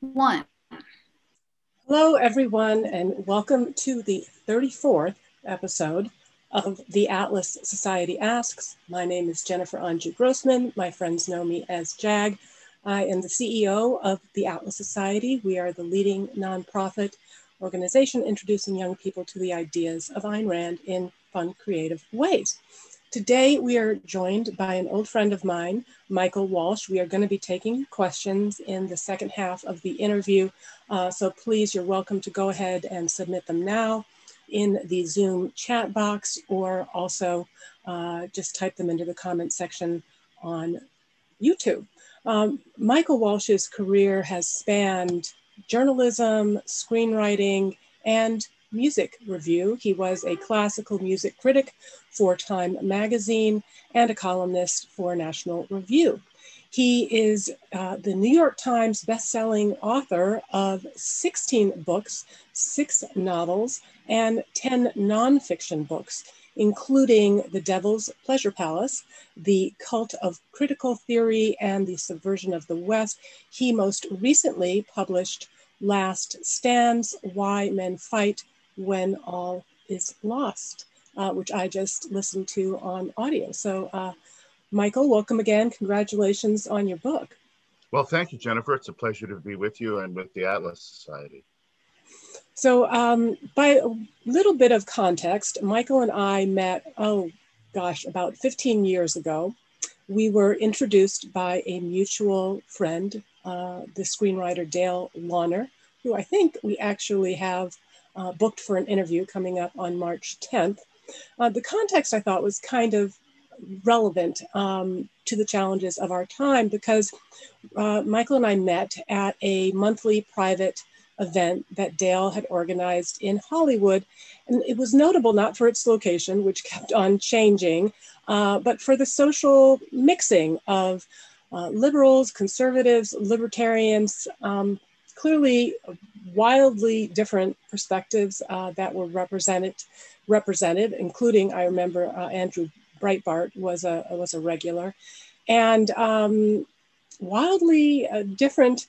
one. Hello, everyone, and welcome to the 34th episode of the Atlas Society Asks. My name is Jennifer Anju Grossman. My friends know me as JAG. I am the CEO of the Atlas Society. We are the leading nonprofit organization introducing young people to the ideas of Ayn Rand in fun, creative ways. Today, we are joined by an old friend of mine, Michael Walsh. We are going to be taking questions in the second half of the interview. Uh, so please, you're welcome to go ahead and submit them now in the Zoom chat box or also uh, just type them into the comment section on YouTube. Um, Michael Walsh's career has spanned journalism, screenwriting, and music review. He was a classical music critic for Time magazine and a columnist for National Review. He is uh, the New York Times bestselling author of 16 books, six novels, and 10 nonfiction books, including The Devil's Pleasure Palace, The Cult of Critical Theory, and The Subversion of the West. He most recently published Last Stands Why Men Fight when all is lost, uh, which I just listened to on audio. So, uh, Michael, welcome again. Congratulations on your book. Well, thank you, Jennifer. It's a pleasure to be with you and with the Atlas Society. So, um, by a little bit of context, Michael and I met, oh gosh, about 15 years ago. We were introduced by a mutual friend, uh, the screenwriter Dale Launer, who I think we actually have uh, booked for an interview coming up on March 10th. Uh, the context I thought was kind of relevant um, to the challenges of our time because uh, Michael and I met at a monthly private event that Dale had organized in Hollywood. And it was notable not for its location, which kept on changing, uh, but for the social mixing of uh, liberals, conservatives, libertarians, um, clearly wildly different perspectives uh, that were represented, represented, including I remember uh, Andrew Breitbart was a was a regular, and um, wildly uh, different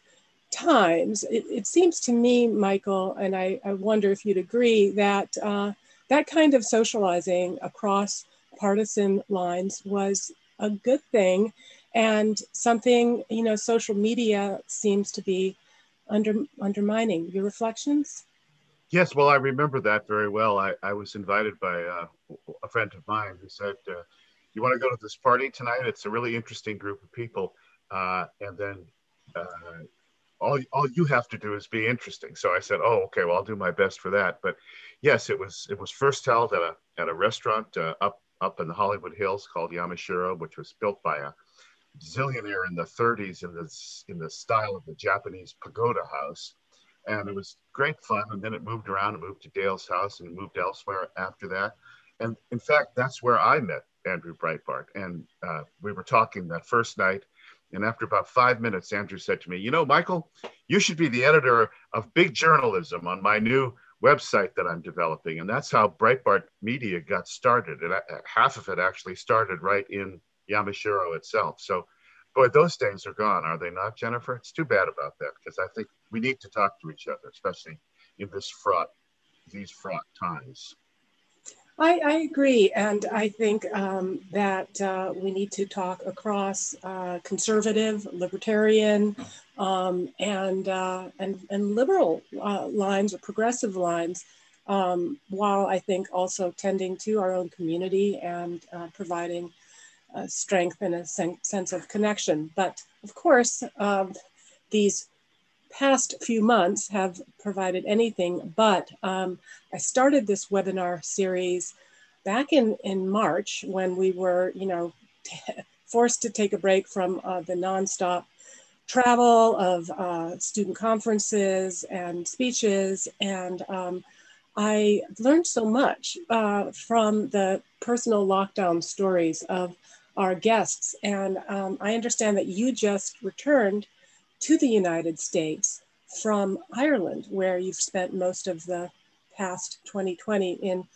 times. It, it, seems to me, Michael, and I, I wonder if you'd agree that uh, that kind of socializing across partisan lines was a good thing and something you know social media seems to be under, undermining. Your reflections? Yes, well, I remember that very well. I, I was invited by uh, a friend of mine who said, uh, You want to go to this party tonight? It's a really interesting group of people. Uh, and then uh, all, all you have to do is be interesting. So I said, Oh, okay, well, I'll do my best for that. But yes, it was it was first held at a, at a restaurant uh, up, up in the Hollywood Hills called Yamashiro, which was built by a zillionaire in the 30s in this in the style of the Japanese pagoda house. And it was great fun. And then it moved around. It moved to Dale's house and moved elsewhere after that. And in fact, that's where I met Andrew Breitbart. And uh, we were talking that first night. And after about five minutes, Andrew said to me, You know, Michael, you should be the editor of big journalism on my new website that I'm developing. And that's how Breitbart Media got started. And uh, half of it actually started right in Yamashiro itself. So, boy, those days are gone, are they not, Jennifer? It's too bad about that because I think we need to talk to each other, especially in this fraught, these fraught times. I, I agree, and I think um, that uh, we need to talk across uh, conservative, libertarian, um, and, uh, and and liberal uh, lines or progressive lines, um, while I think also tending to our own community and uh, providing uh, strength and a sen sense of connection. But of course, um, these past few months have provided anything but. Um, I started this webinar series back in, in March when we were, you know, forced to take a break from uh, the nonstop travel of uh, student conferences and speeches. And um, I learned so much uh, from the personal lockdown stories of our guests. And um, I understand that you just returned to the United States from Ireland, where you've spent most of the past 2020 in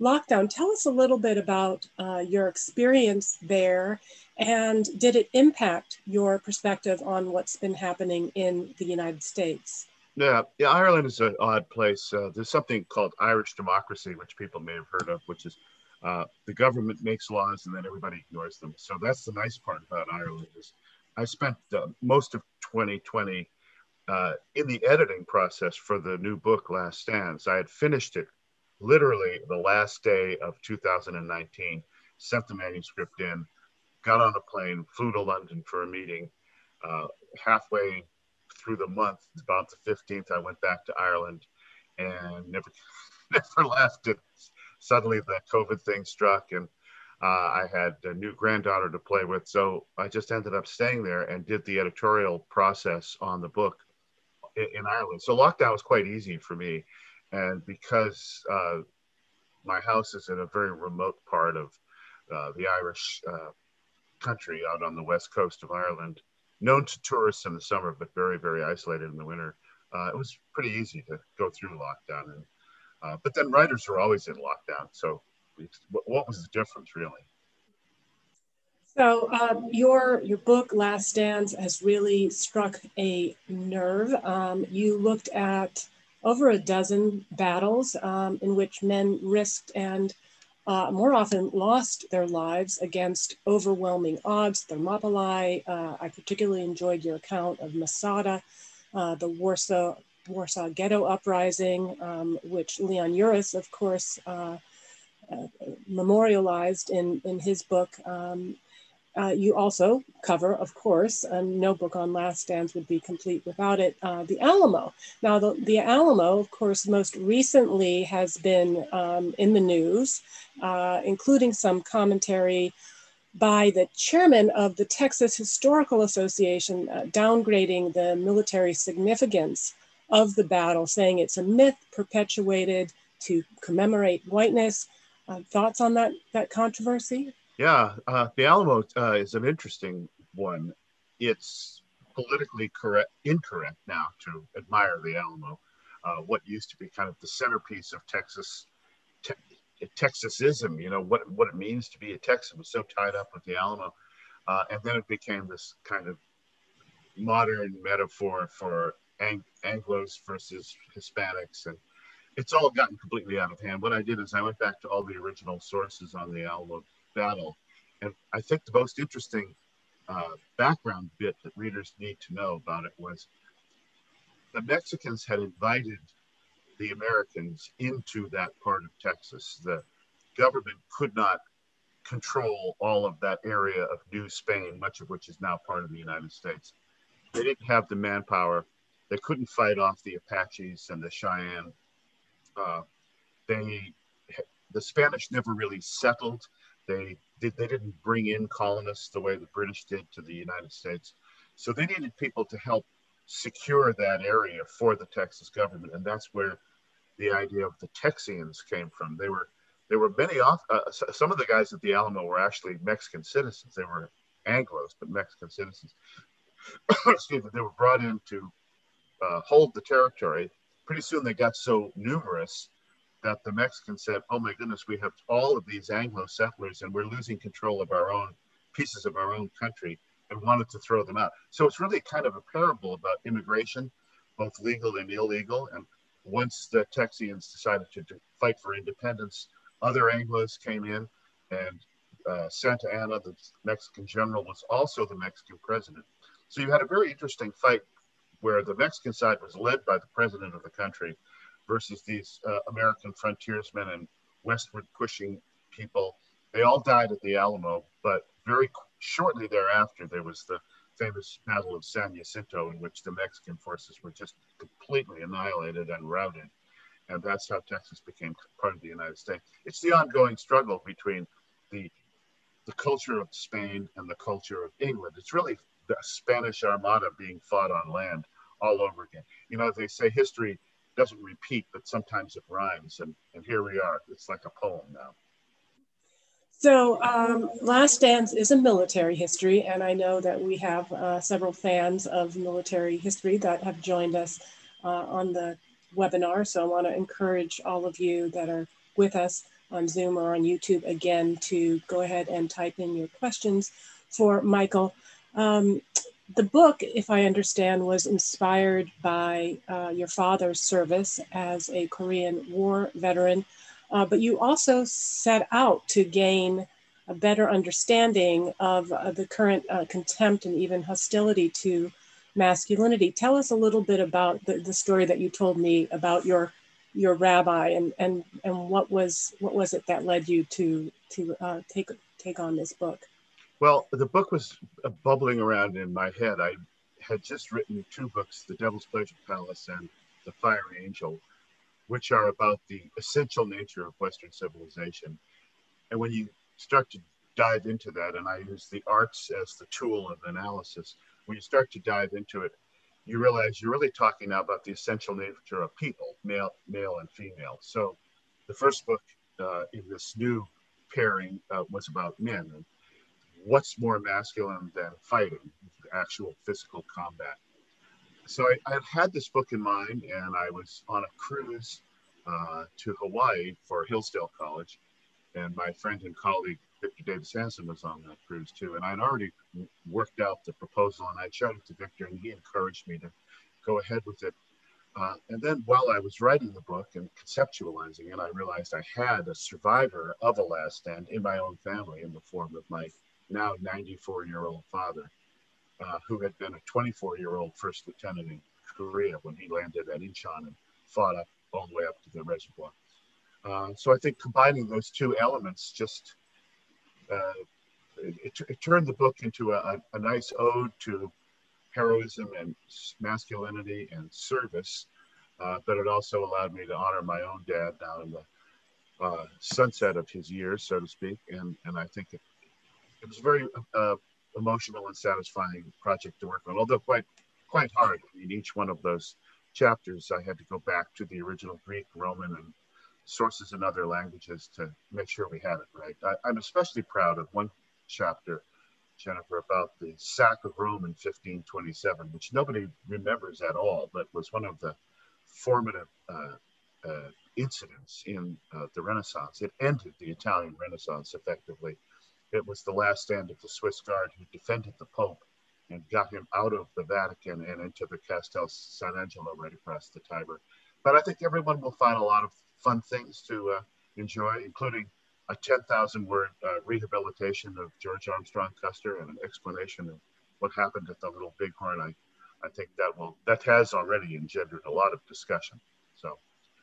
lockdown. Tell us a little bit about uh, your experience there And did it impact your perspective on what's been happening in the United States? Yeah, yeah. Ireland is an odd place. Uh, there's something called Irish democracy, which people may have heard of, which is uh, the government makes laws and then everybody ignores them. So that's the nice part about Ireland is I spent uh, most of 2020 uh, in the editing process for the new book Last Stands. I had finished it literally the last day of 2019, sent the manuscript in, got on a plane, flew to London for a meeting. Uh, halfway through the month, about the 15th, I went back to Ireland and never, never left. It suddenly the COVID thing struck, and uh, I had a new granddaughter to play with. So I just ended up staying there and did the editorial process on the book in, in Ireland. So lockdown was quite easy for me. And because uh, my house is in a very remote part of uh, the Irish uh, country out on the west coast of Ireland, known to tourists in the summer, but very, very isolated in the winter, uh, it was pretty easy to go through lockdown. And uh, but then writers are always in lockdown. So what was the difference really? So um, your your book Last Stands has really struck a nerve. Um, you looked at over a dozen battles um, in which men risked and uh, more often lost their lives against overwhelming odds. Thermopylae. Uh, I particularly enjoyed your account of Masada, uh, the Warsaw Warsaw Ghetto Uprising, um, which Leon Uris, of course, uh, uh, memorialized in, in his book. Um, uh, you also cover, of course, and no book on last stands would be complete without it, uh, the Alamo. Now, the, the Alamo, of course, most recently has been um, in the news, uh, including some commentary by the chairman of the Texas Historical Association uh, downgrading the military significance of the battle, saying it's a myth perpetuated to commemorate whiteness. Uh, thoughts on that that controversy? Yeah, uh, the Alamo uh, is an interesting one. It's politically correct, incorrect now to admire the Alamo. Uh, what used to be kind of the centerpiece of Texas, te- Texasism, you know, what, what it means to be a Texan was so tied up with the Alamo. Uh, and then it became this kind of modern metaphor for Ang- Anglos versus Hispanics, and it's all gotten completely out of hand. What I did is I went back to all the original sources on the Alamo battle, and I think the most interesting uh, background bit that readers need to know about it was the Mexicans had invited the Americans into that part of Texas. The government could not control all of that area of New Spain, much of which is now part of the United States. They didn't have the manpower they couldn't fight off the Apaches and the Cheyenne. Uh, they, the Spanish never really settled. They did, they didn't bring in colonists the way the British did to the United States. So they needed people to help secure that area for the Texas government, and that's where the idea of the Texians came from. They were there were many off. Uh, some of the guys at the Alamo were actually Mexican citizens. They were Anglo's, but Mexican citizens. Excuse me. They were brought in to uh, hold the territory. Pretty soon they got so numerous that the Mexicans said, "Oh my goodness, we have all of these Anglo settlers, and we're losing control of our own pieces of our own country," and wanted to throw them out. So it's really kind of a parable about immigration, both legal and illegal. And once the Texians decided to fight for independence, other Anglos came in, and uh, Santa Anna, the Mexican general, was also the Mexican president. So you had a very interesting fight where the Mexican side was led by the president of the country versus these uh, American frontiersmen and westward pushing people. They all died at the Alamo, but very shortly thereafter, there was the famous Battle of San Jacinto, in which the Mexican forces were just completely annihilated and routed. And that's how Texas became part of the United States. It's the ongoing struggle between the the culture of Spain and the culture of England. It's really the Spanish Armada being fought on land all over again. You know, they say history doesn't repeat, but sometimes it rhymes. And, and here we are. It's like a poem now. So, um, Last Stands is a military history, and I know that we have uh, several fans of military history that have joined us uh, on the webinar. So, I want to encourage all of you that are with us on Zoom or on YouTube again to go ahead and type in your questions for Michael. Um, the book, if I understand, was inspired by uh, your father's service as a Korean War veteran, uh, but you also set out to gain a better understanding of uh, the current uh, contempt and even hostility to masculinity. Tell us a little bit about the, the story that you told me about your your rabbi and and and what was what was it that led you to to uh, take take on this book? Well, the book was uh, bubbling around in my head. I had just written two books, The Devil's Pleasure Palace and The Fiery Angel, which are about the essential nature of Western civilization. And when you start to dive into that, and I use the arts as the tool of analysis, when you start to dive into it, you realize you're really talking now about the essential nature of people, male, male and female. So the first book uh, in this new pairing uh, was about men. And what's more masculine than fighting, actual physical combat? So I, I had this book in mind, and I was on a cruise uh, to Hawaii for Hillsdale College, and my friend and colleague Victor Davis Hanson was on that cruise too. And I'd already worked out the proposal, and I showed it to Victor, and he encouraged me to go ahead with it. Uh, and then while I was writing the book and conceptualizing it, I realized I had a survivor of a last stand in my own family in the form of my now 94 year old father, uh, who had been a 24 year old first lieutenant in Korea when he landed at Incheon and fought up all the way up to the reservoir. Uh, so I think combining those two elements just uh, it, it, turned the book into a, a, nice ode to heroism and masculinity and service, uh, but it also allowed me to honor my own dad now in the uh, sunset of his years, so to speak. And, and I think it, it was a very uh, emotional and satisfying project to work on, although quite quite hard. I mean, each one of those chapters, I had to go back to the original Greek, Roman, and sources in other languages to make sure we had it right. I, am especially proud of one chapter, Jennifer, about the sack of Rome in 1527, which nobody remembers at all, but was one of the formative uh, uh, incidents in uh, the Renaissance. It ended the Italian Renaissance effectively it was the last stand of the Swiss Guard who defended the Pope and got him out of the Vatican and into the Castel San Angelo right across the Tiber. But I think everyone will find a lot of fun things to uh, enjoy, including a 10,000 word uh, rehabilitation of George Armstrong Custer and an explanation of what happened at the Little Bighorn. I, I think that will that has already engendered a lot of discussion. So,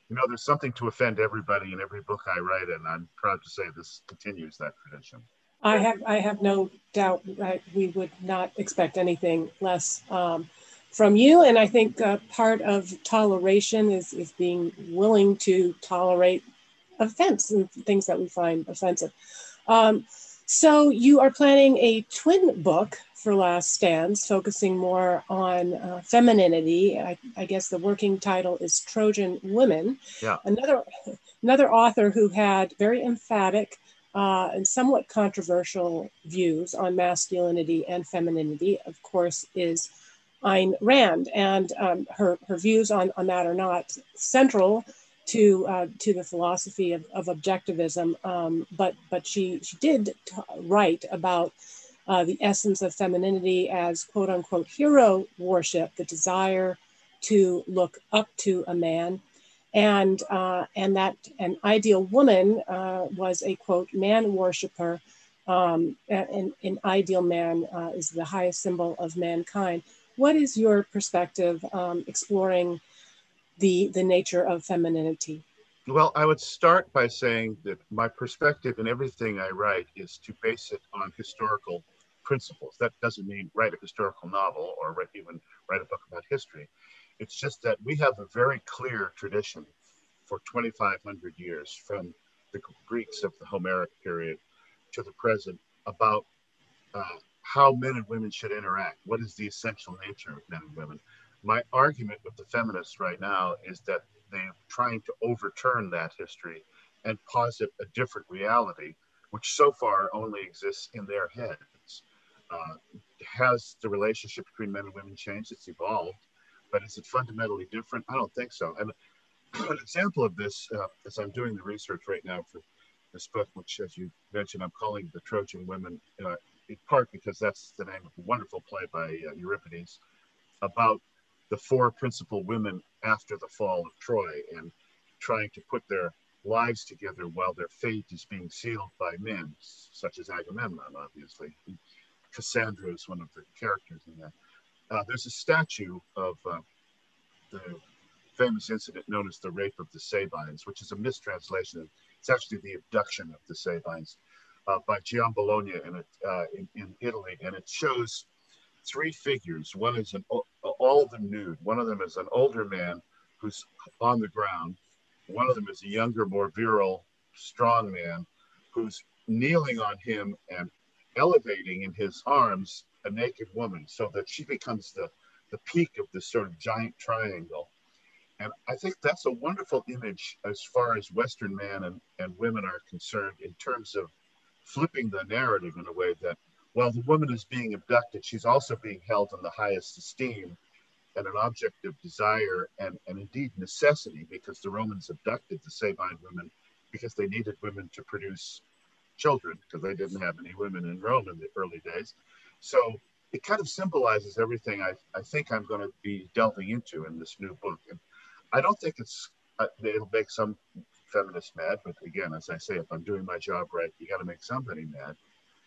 you know, there's something to offend everybody in every book I write, and I'm proud to say this continues that tradition. I have I have no doubt that we would not expect anything less um, from you. And I think uh, part of toleration is is being willing to tolerate offense and things that we find offensive. Um, so you are planning a twin book for Last Stands, focusing more on uh, femininity. I, I, guess the working title is Trojan Women. Yeah. Another another author who had very emphatic uh, and somewhat controversial views on masculinity and femininity, of course, is Ayn Rand. And um, her, her views on, on that are not central to, uh, to the philosophy of, of objectivism, um, but, but she, she did t- write about uh, the essence of femininity as quote unquote hero worship, the desire to look up to a man and uh, and that an ideal woman uh, was a quote man worshiper. Um, and an ideal man uh, is the highest symbol of mankind. What is your perspective um, exploring the the nature of femininity? Well, I would start by saying that my perspective in everything I write is to base it on historical principles. That doesn't mean write a historical novel or even write a book about history. It's just that we have a very clear tradition for 2,500 years from the Greeks of the Homeric period to the present about uh, how men and women should interact. What is the essential nature of men and women? My argument with the feminists right now is that they're trying to overturn that history and posit a different reality, which so far only exists in their heads. Uh, has the relationship between men and women changed? It's evolved but is it fundamentally different? I don't think so. And an example of this, uh, as I'm doing the research right now for this book, which, as you mentioned, I'm calling the Trojan Women, uh, in part because that's the name of a wonderful play by uh, Euripides about the four principal women after the fall of Troy and trying to put their lives together while their fate is being sealed by men, such as Agamemnon, obviously. Cassandra is one of the characters in that. Uh, there's a statue of uh, the famous incident known as the rape of the Sabines, which is a mistranslation. It's actually the abduction of the Sabines uh, by Giambologna in, uh, in, in, Italy, and it shows three figures. One is an, all of them nude. One of them is an older man who's on the ground. One of them is a younger, more virile, strong man who's kneeling on him and elevating in his arms a naked woman so that she becomes the, the peak of this sort of giant triangle. And I think that's a wonderful image as far as Western men and, and women are concerned in terms of flipping the narrative in a way that while the woman is being abducted, she's also being held in the highest esteem and an object of desire and, and indeed necessity because the Romans abducted the Sabine women because they needed women to produce children because they didn't have any women in Rome in the early days. So it kind of symbolizes everything I, I think I'm going to be delving into in this new book. And I don't think it's uh, it'll make some feminists mad, but again, as I say, if I'm doing my job right, you got to make somebody mad.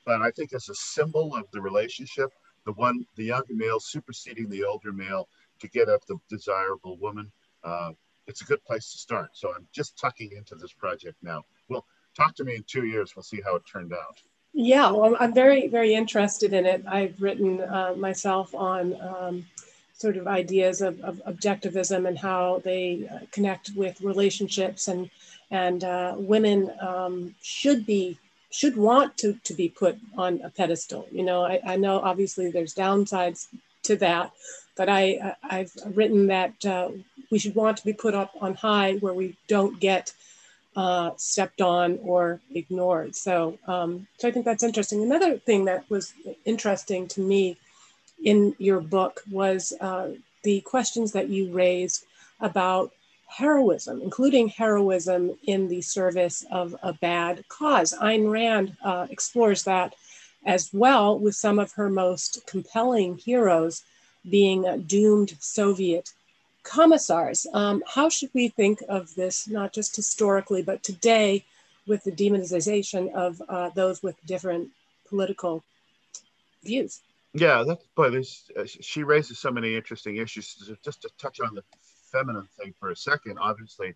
But I think it's a symbol of the relationship, the one, the younger male superseding the older male to get at the desirable woman. Uh, it's a good place to start. So I'm just tucking into this project now. Well, talk to me in two years. We'll see how it turned out. Yeah, well, I'm very, very interested in it. I've written uh, myself on um, sort of ideas of, of, objectivism and how they uh, connect with relationships and and uh, women um, should be should want to to be put on a pedestal. You know, I, I know obviously there's downsides to that, but I I've written that uh, we should want to be put up on high where we don't get uh, stepped on or ignored. So, um, so I think that's interesting. Another thing that was interesting to me in your book was uh, the questions that you raised about heroism, including heroism in the service of a bad cause. Ayn Rand uh, explores that as well, with some of her most compelling heroes being doomed Soviet commissars. Um, how should we think of this, not just historically, but today with the demonization of uh, those with different political views? Yeah, that's boy. There's, uh, she raises so many interesting issues. Just to touch on the feminine thing for a second, obviously,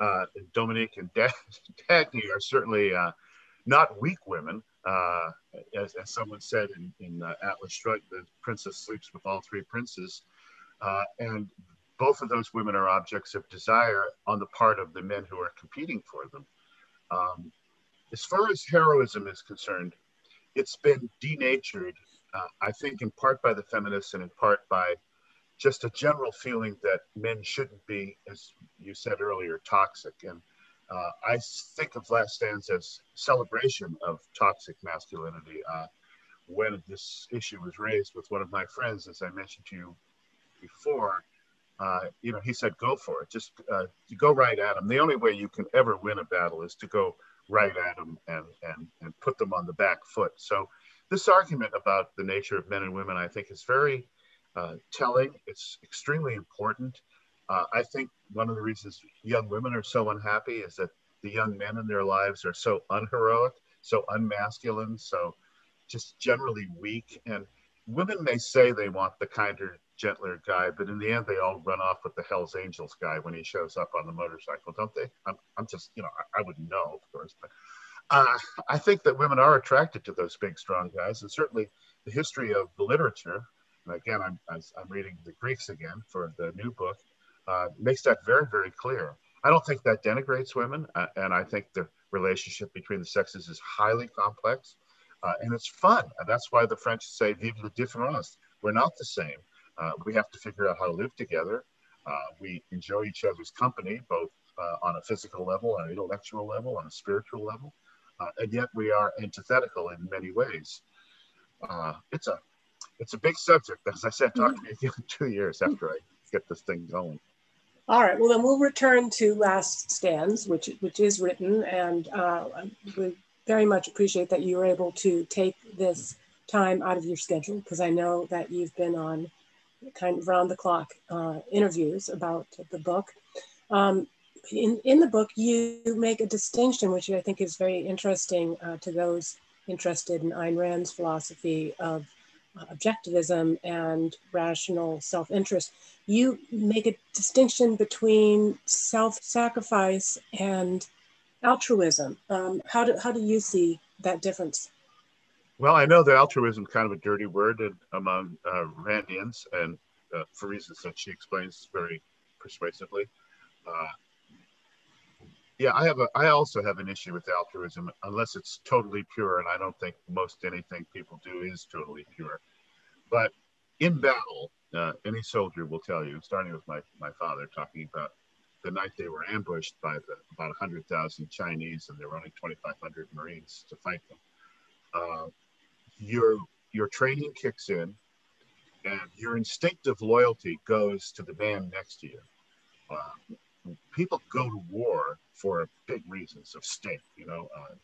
uh, Dominique and Dagny are certainly uh, not weak women. Uh, as, as, someone said in, in uh, Atlas Shrugged, the princess sleeps with all three princes. And both of those women are objects of desire on the part of the men who are competing for them. Um, as far as heroism is concerned, it's been denatured, uh, I think, in part by the feminists and in part by just a general feeling that men shouldn't be, as you said earlier, toxic. And uh, I think of Last Stands as celebration of toxic masculinity. Uh, when this issue was raised with one of my friends, as I mentioned to you before, uh, you know, he said, go for it. Just uh, go right at them. The only way you can ever win a battle is to go right at them and, and, and put them on the back foot. So this argument about the nature of men and women, I think is very uh, telling. It's extremely important. Uh, I think one of the reasons young women are so unhappy is that the young men in their lives are so unheroic, so unmasculine, so just generally weak. And women may say they want the kinder gentler guy, but in the end, they all run off with the Hell's Angels guy when he shows up on the motorcycle, don't they? I'm, I'm just, you know, I, I wouldn't know, of course, but uh, I think that women are attracted to those big, strong guys, and certainly the history of the literature. And again, I'm, I'm reading the Greeks again for the new book, uh, makes that very, very clear. I don't think that denigrates women, uh, and I think the relationship between the sexes is highly complex, uh, and it's fun. And that's why the French say "Vive la différence." We're not the same. Uh, we have to figure out how to live together. Uh, we enjoy each other's company, both uh, on a physical level, on an intellectual level, on a spiritual level, uh, and yet we are antithetical in many ways. Uh, it's a it's a big subject. As I said, talk to me in two years after I get this thing going. All right. Well, then we'll return to Last Stands, which which is written, and uh, we very much appreciate that you were able to take this time out of your schedule because I know that you've been on kind of round the clock uh, interviews about the book. Um, in, in the book, you make a distinction, which I think is very interesting uh, to those interested in Ayn Rand's philosophy of uh, objectivism and rational self interest. You make a distinction between self sacrifice and altruism. Um, how, do, how do you see that difference? Well, I know that altruism is kind of a dirty word among uh, Randians, and uh, for reasons that she explains very persuasively. Uh, yeah, I have a. I also have an issue with altruism, unless it's totally pure, and I don't think most anything people do is totally pure. But in battle, uh, any soldier will tell you, starting with my my father, talking about the night they were ambushed by the, about 100,000 Chinese, and there were only 2,500 Marines to fight them. Uh, your your training kicks in, and your instinctive loyalty goes to the man next to you. Uh, people go to war for big reasons of state, you know, uh,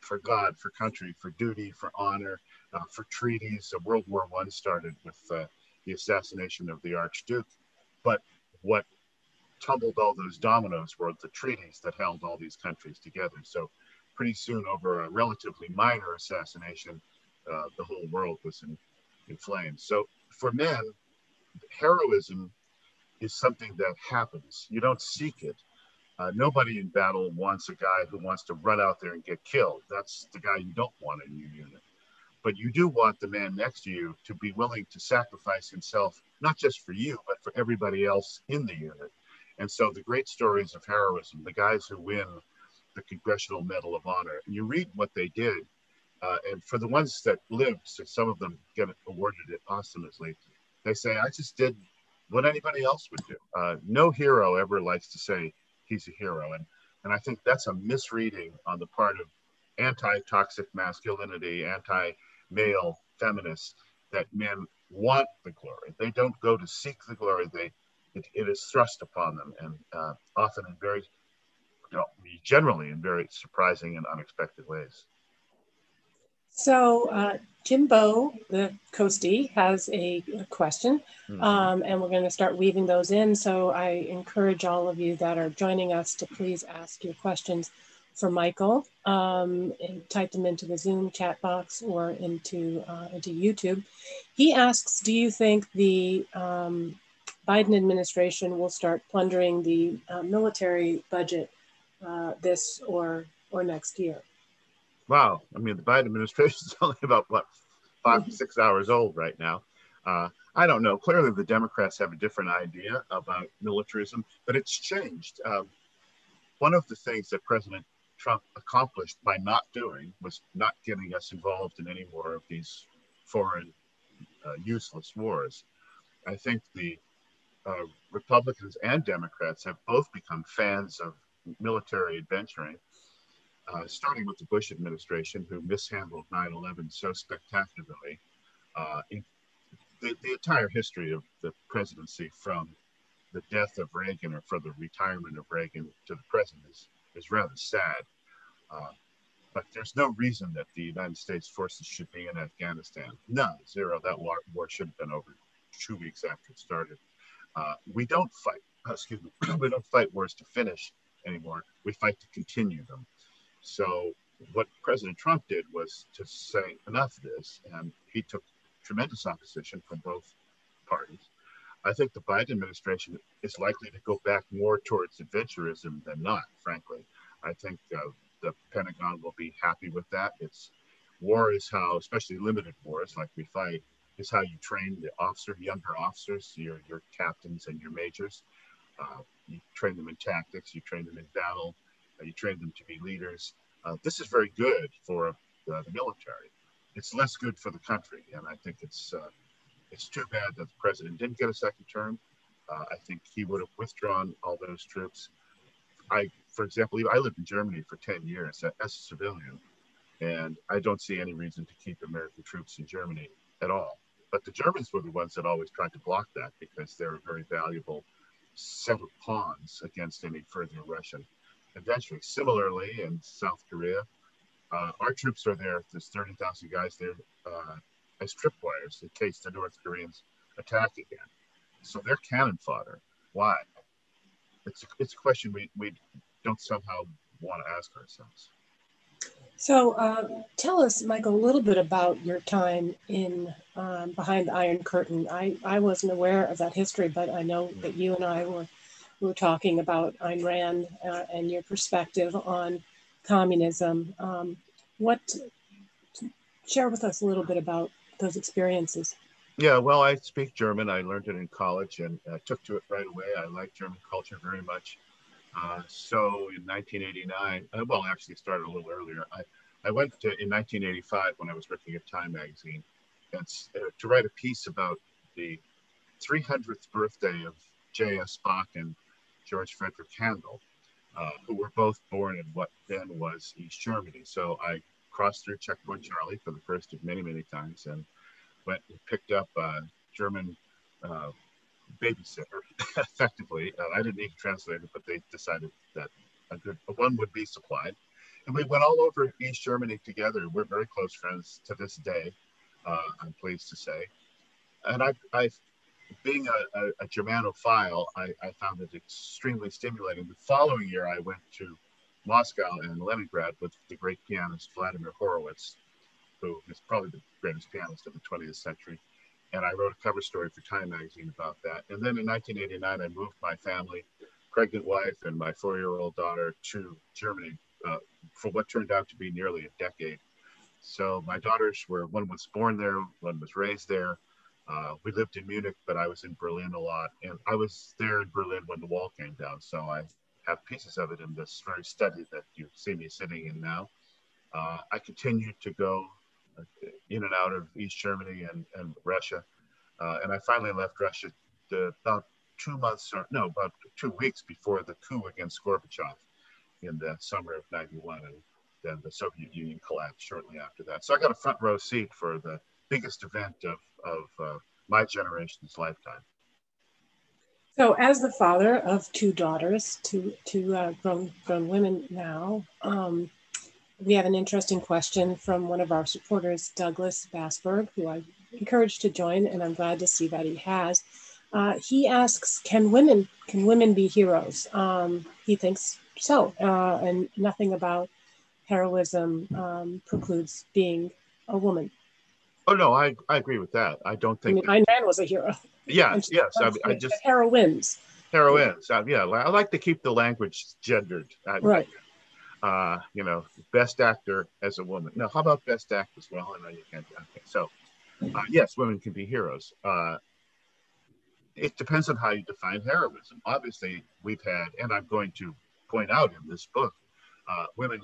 for God, for country, for duty, for honor, uh, for treaties. World War One started with uh, the assassination of the Archduke, but what tumbled all those dominoes were the treaties that held all these countries together. So pretty soon, over a relatively minor assassination, uh, the whole world was in, in flames. So for men, heroism is something that happens. You don't seek it. Uh, nobody in battle wants a guy who wants to run out there and get killed. That's the guy you don't want in your unit. But you do want the man next to you to be willing to sacrifice himself, not just for you, but for everybody else in the unit. And so the great stories of heroism, the guys who win the Congressional Medal of Honor, and you read what they did. Uh, and for the ones that lived, so some of them get awarded it posthumously, they say, I just did what anybody else would do. Uh, no hero ever likes to say he's a hero. And, and I think that's a misreading on the part of anti toxic masculinity, anti male feminists that men want the glory. They don't go to seek the glory, they, it, it is thrust upon them, and uh, often in very, you know, generally in very surprising and unexpected ways. So uh, Jimbo, the Coastie, has a, a question, mm-hmm. um, and we're going to start weaving those in. So I encourage all of you that are joining us to please ask your questions for Michael um, and type them into the Zoom chat box or into uh, into YouTube. He asks, "Do you think the um, Biden administration will start plundering the uh, military budget uh, this or or next year?" Wow, I mean, the Biden administration is only about what five mm-hmm. six hours old right now. Uh, I don't know. Clearly, the Democrats have a different idea about militarism, but it's changed. Um, one of the things that President Trump accomplished by not doing was not getting us involved in any more of these foreign, uh, useless wars. I think the uh, Republicans and Democrats have both become fans of military adventuring uh, starting with the Bush administration, who mishandled 9 11 so spectacularly. Uh, the, the, entire history of the presidency from the death of Reagan or from the retirement of Reagan to the present is, is rather sad. Uh, but there's no reason that the United States forces should be in Afghanistan. None, zero. That war, war should have been over two weeks after it started. Uh, we don't fight, excuse me, we don't fight wars to finish anymore. We fight to continue them. So what President Trump did was to say enough of this, and he took tremendous opposition from both parties. I think the Biden administration is likely to go back more towards adventurism than not, frankly. I think uh, the Pentagon will be happy with that. It's war is how, especially limited wars like we fight, is how you train the officer, younger officers, your your captains and your majors. Uh, you train them in tactics, you train them in battle, you train them to be leaders. Uh, this is very good for uh, the military. It's less good for the country, and I think it's it's too bad that the president didn't get a second term. I think he would have withdrawn all those troops. I, for example, I lived in Germany for 10 years as a civilian, and I don't see any reason to keep American troops in Germany at all. But the Germans were the ones that always tried to block that because they're a very valuable set of pawns against any further Russian adventuring. Similarly, in South Korea, uh, our troops are there. There's 30,000 guys there uh, as tripwires in case the North Koreans attack again. So they're cannon fodder. Why? It's, it's a question we, we don't somehow want to ask ourselves. So, uh, tell us, Michael, a little bit about your time in um, behind the Iron Curtain. I, I wasn't aware of that history, but I know that you and I were were talking about Ayn Rand uh, and your perspective on communism. Um, what share with us a little bit about those experiences? Yeah, well, I speak German. I learned it in college and I took to it right away. I like German culture very much. Uh, so in 1989, uh, well, actually started a little earlier. I, I went to, in 1985 when I was working at Time Magazine and, uh, to write a piece about the 300th birthday of J.S. Bach and George Frederick Handel, uh, who were both born in what then was East Germany. So I crossed through Checkpoint Charlie for the first of many, many times and went and picked up a German uh, babysitter, effectively. Uh, I didn't need a translator, but they decided that a good one would be supplied. And we went all over East Germany together. We're very close friends to this day, uh, I'm pleased to say. And I, I being a, a, a Germanophile, I, I, found it extremely stimulating. The following year, I went to Moscow and Leningrad with the great pianist Vladimir Horowitz, who is probably the greatest pianist of the 20th century and I wrote a cover story for Time magazine about that. And then in 1989, I moved my family, pregnant wife, and my four-year-old daughter to Germany uh, for what turned out to be nearly a decade. So my daughters were one was born there, one was raised there. Uh, we lived in Munich, but I was in Berlin a lot, and I was there in Berlin when the wall came down. So I have pieces of it in this very study that you see me sitting in now. Uh, I continued to go in and out of East Germany and, and Russia. Uh, and I finally left Russia to, about two months, or no, about two weeks before the coup against Gorbachev in the summer of 91. And then the Soviet Union collapsed shortly after that. So I got a front row seat for the biggest event of, of uh, my generation's lifetime. So, as the father of two daughters, two, two uh, grown, grown women now, um, we have an interesting question from one of our supporters, Douglas Bassberg, who I encouraged to join, and I'm glad to see that he has. Uh, he asks, "Can women can women be heroes?" Um, he thinks so, uh, and nothing about heroism um, precludes being a woman. Oh no, I, I agree with that. I don't think I mean, Ayn Rand was a hero. Yes, yes. I, I just heroines. Heroines. Uh, yeah, I like to keep the language gendered. right uh, you know, best actor as a woman. Now, how about best actress? Well, I know you can't. Okay, so uh, yes, women can be heroes. Uh, it depends on how you define heroism. Obviously, we've had, and I'm going to point out in this book, uh, women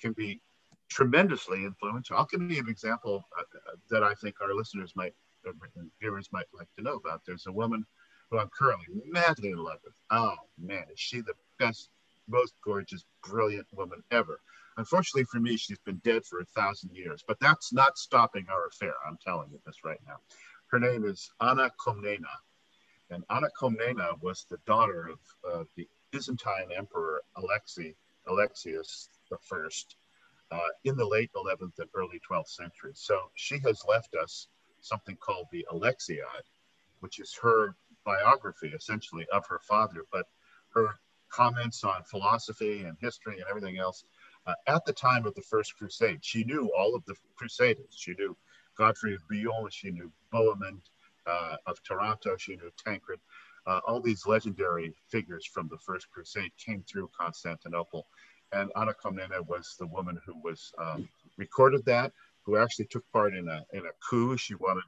can be tremendously influential. I'll give you an example uh, that I think our listeners might, uh, viewers might like to know about. There's a woman who I'm currently madly in love with. Oh man, is she the best most gorgeous, brilliant woman ever. Unfortunately for me, she's been dead for a thousand years, but that's not stopping our affair. I'm telling you this right now. Her name is Anna Komnene. And Anna Komnene was the daughter of uh, the Byzantine Emperor Alexei, Alexius I uh, in the late 11th and early 12th century. So she has left us something called the Alexiad, which is her biography essentially of her father, but her comments on philosophy and history and everything else uh, at the time of the First Crusade. She knew all of the Crusaders. She knew Godfrey of Bouillon. She knew Bohemond uh, of Taranto. She knew Tancred. Uh, all these legendary figures from the First Crusade came through Constantinople. And Anna Komnene was the woman who was um, recorded that, who actually took part in a, in a coup. She wanted,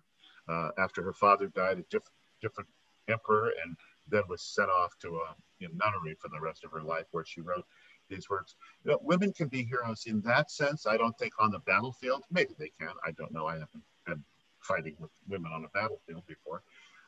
uh, after her father died, a diff- different emperor, and then was sent off to a in nunnery for the rest of her life, where she wrote these works. You know, women can be heroes in that sense. I don't think on the battlefield, maybe they can. I don't know. I haven't been fighting with women on a battlefield before.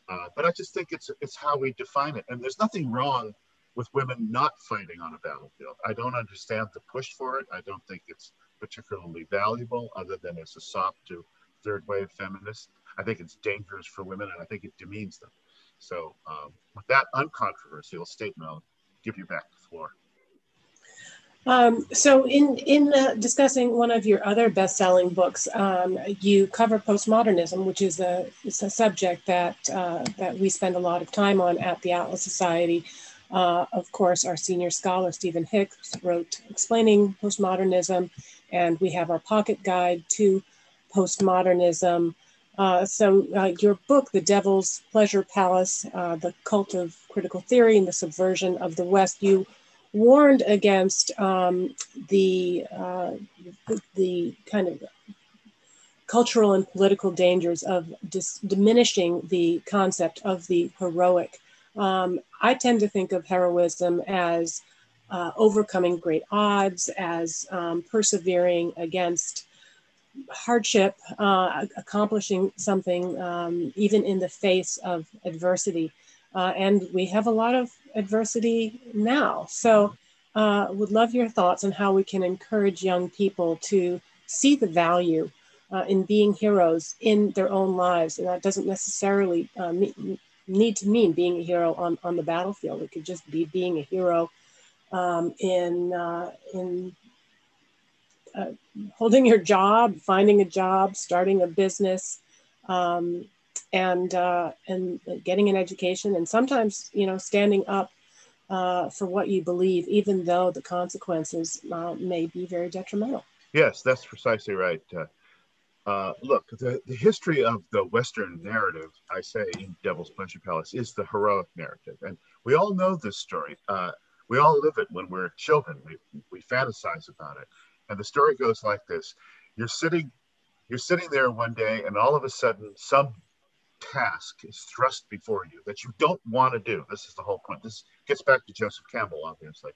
Uh, but I just think it's it's how we define it. And there's nothing wrong with women not fighting on a battlefield. I don't understand the push for it. I don't think it's particularly valuable, other than as a sop to third wave feminists. I think it's dangerous for women, and I think it demeans them. So um, with that uncontroversial statement, I'll give you back the floor. Um, so, in in uh, discussing one of your other best-selling books, um, you cover postmodernism, which is a a subject that uh, that we spend a lot of time on at the Atlas Society. Uh, of course, our senior scholar Stephen Hicks wrote explaining postmodernism, and we have our pocket guide to postmodernism. Uh, so, uh, your book, The Devil's Pleasure Palace: uh, The Cult of Critical Theory and the Subversion of the West, you warned against um, the, uh, the, kind of cultural and political dangers of dis- diminishing the concept of the heroic. Um, I tend to think of heroism as uh, overcoming great odds, as um, persevering against hardship, uh, accomplishing something um, even in the face of adversity. Uh, and we have a lot of adversity now. So, uh, would love your thoughts on how we can encourage young people to see the value uh, in being heroes in their own lives. And that doesn't necessarily uh, mean, need to mean being a hero on, on the battlefield. It could just be being a hero um, in, uh, in uh, holding your job, finding a job, starting a business. Um, and uh, and getting an education, and sometimes you know standing up uh, for what you believe, even though the consequences uh, may be very detrimental. Yes, that's precisely right. Uh, look, the, the history of the Western narrative, I say in Devil's Pleasure Palace, is the heroic narrative. And we all know this story. Uh, we all live it when we're children. We, we fantasize about it. And the story goes like this. You're sitting, you're sitting there one day and all of a sudden some task is thrust before you that you don't want to do. This is the whole point. This gets back to Joseph Campbell, obviously.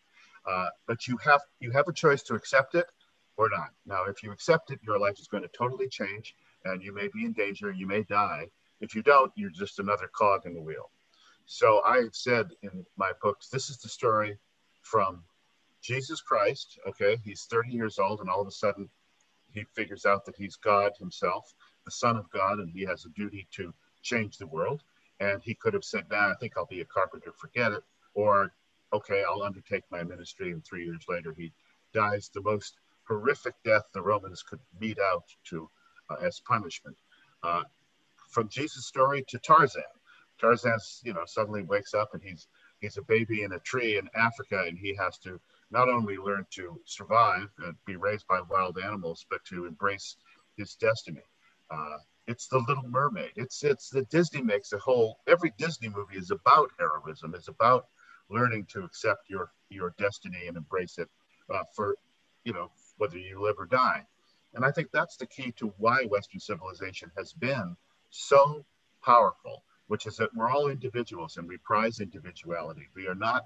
Uh, but you have you have a choice to accept it or not. Now, if you accept it, your life is going to totally change, and you may be in danger. You may die. If you don't, you're just another cog in the wheel. So I have said in my books, this is the story from Jesus Christ. Okay, he's 30 years old, and all of a sudden, he figures out that he's God himself, the Son of God, and he has a duty to change the world. And he could have said, nah, I think I'll be a carpenter, forget it. Or, okay, I'll undertake my ministry. And three years later, he dies the most horrific death the Romans could mete out to uh, as punishment. Uh, from Jesus' story to Tarzan. Tarzan, you know, suddenly wakes up and he's he's a baby in a tree in Africa, and he has to not only learn to survive and be raised by wild animals, but to embrace his destiny. Uh, it's the Little Mermaid. It's it's the Disney makes a whole. Every Disney movie is about heroism. It's about learning to accept your your destiny and embrace it uh, for you know whether you live or die. And I think that's the key to why Western civilization has been so powerful, which is that we're all individuals and we prize individuality. We are not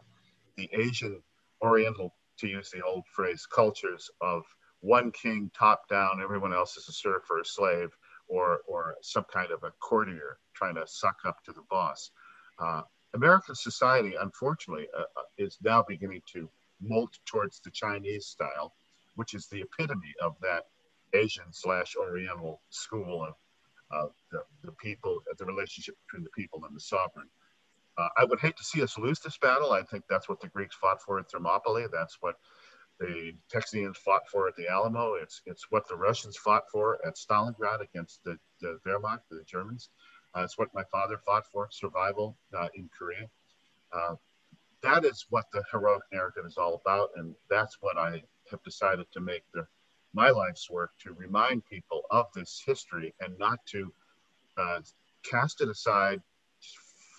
the Asian Oriental, to use the old phrase, cultures of one king top down, everyone else is a serf or a slave or, or some kind of a courtier trying to suck up to the boss. Uh, American society, unfortunately, uh, uh, is now beginning to molt towards the Chinese style, which is the epitome of that Asian slash Oriental school of uh, the, the people, the relationship between the people and the sovereign. Uh, I would hate to see us lose this battle. I think that's what the Greeks fought for at Thermopylae. That's what the Texians fought for at the Alamo. It's it's what the Russians fought for at Stalingrad against the, the Wehrmacht, the Germans. Uh, it's what my father fought for, survival uh, in Korea. Uh, that is what the heroic narrative is all about, and that's what I have decided to make my life's work to remind people of this history and not to uh, cast it aside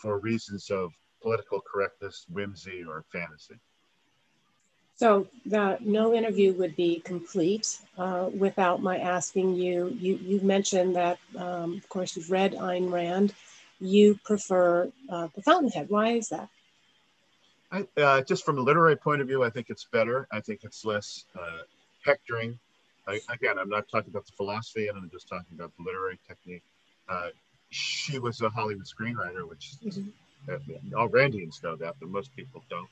for reasons of political correctness, whimsy, or fantasy. So the, no interview would be complete uh, without my asking you, you, you mentioned that, um, of course, you've read Ayn Rand. You prefer uh, The Fountainhead. Why is that? I, uh, just from a literary point of view, I think it's better. I think it's less uh, hectoring. I, again, I'm not talking about the philosophy, and I'm just talking about the literary technique. Uh, she was a Hollywood screenwriter, which mm-hmm. all Randians know that, but most people don't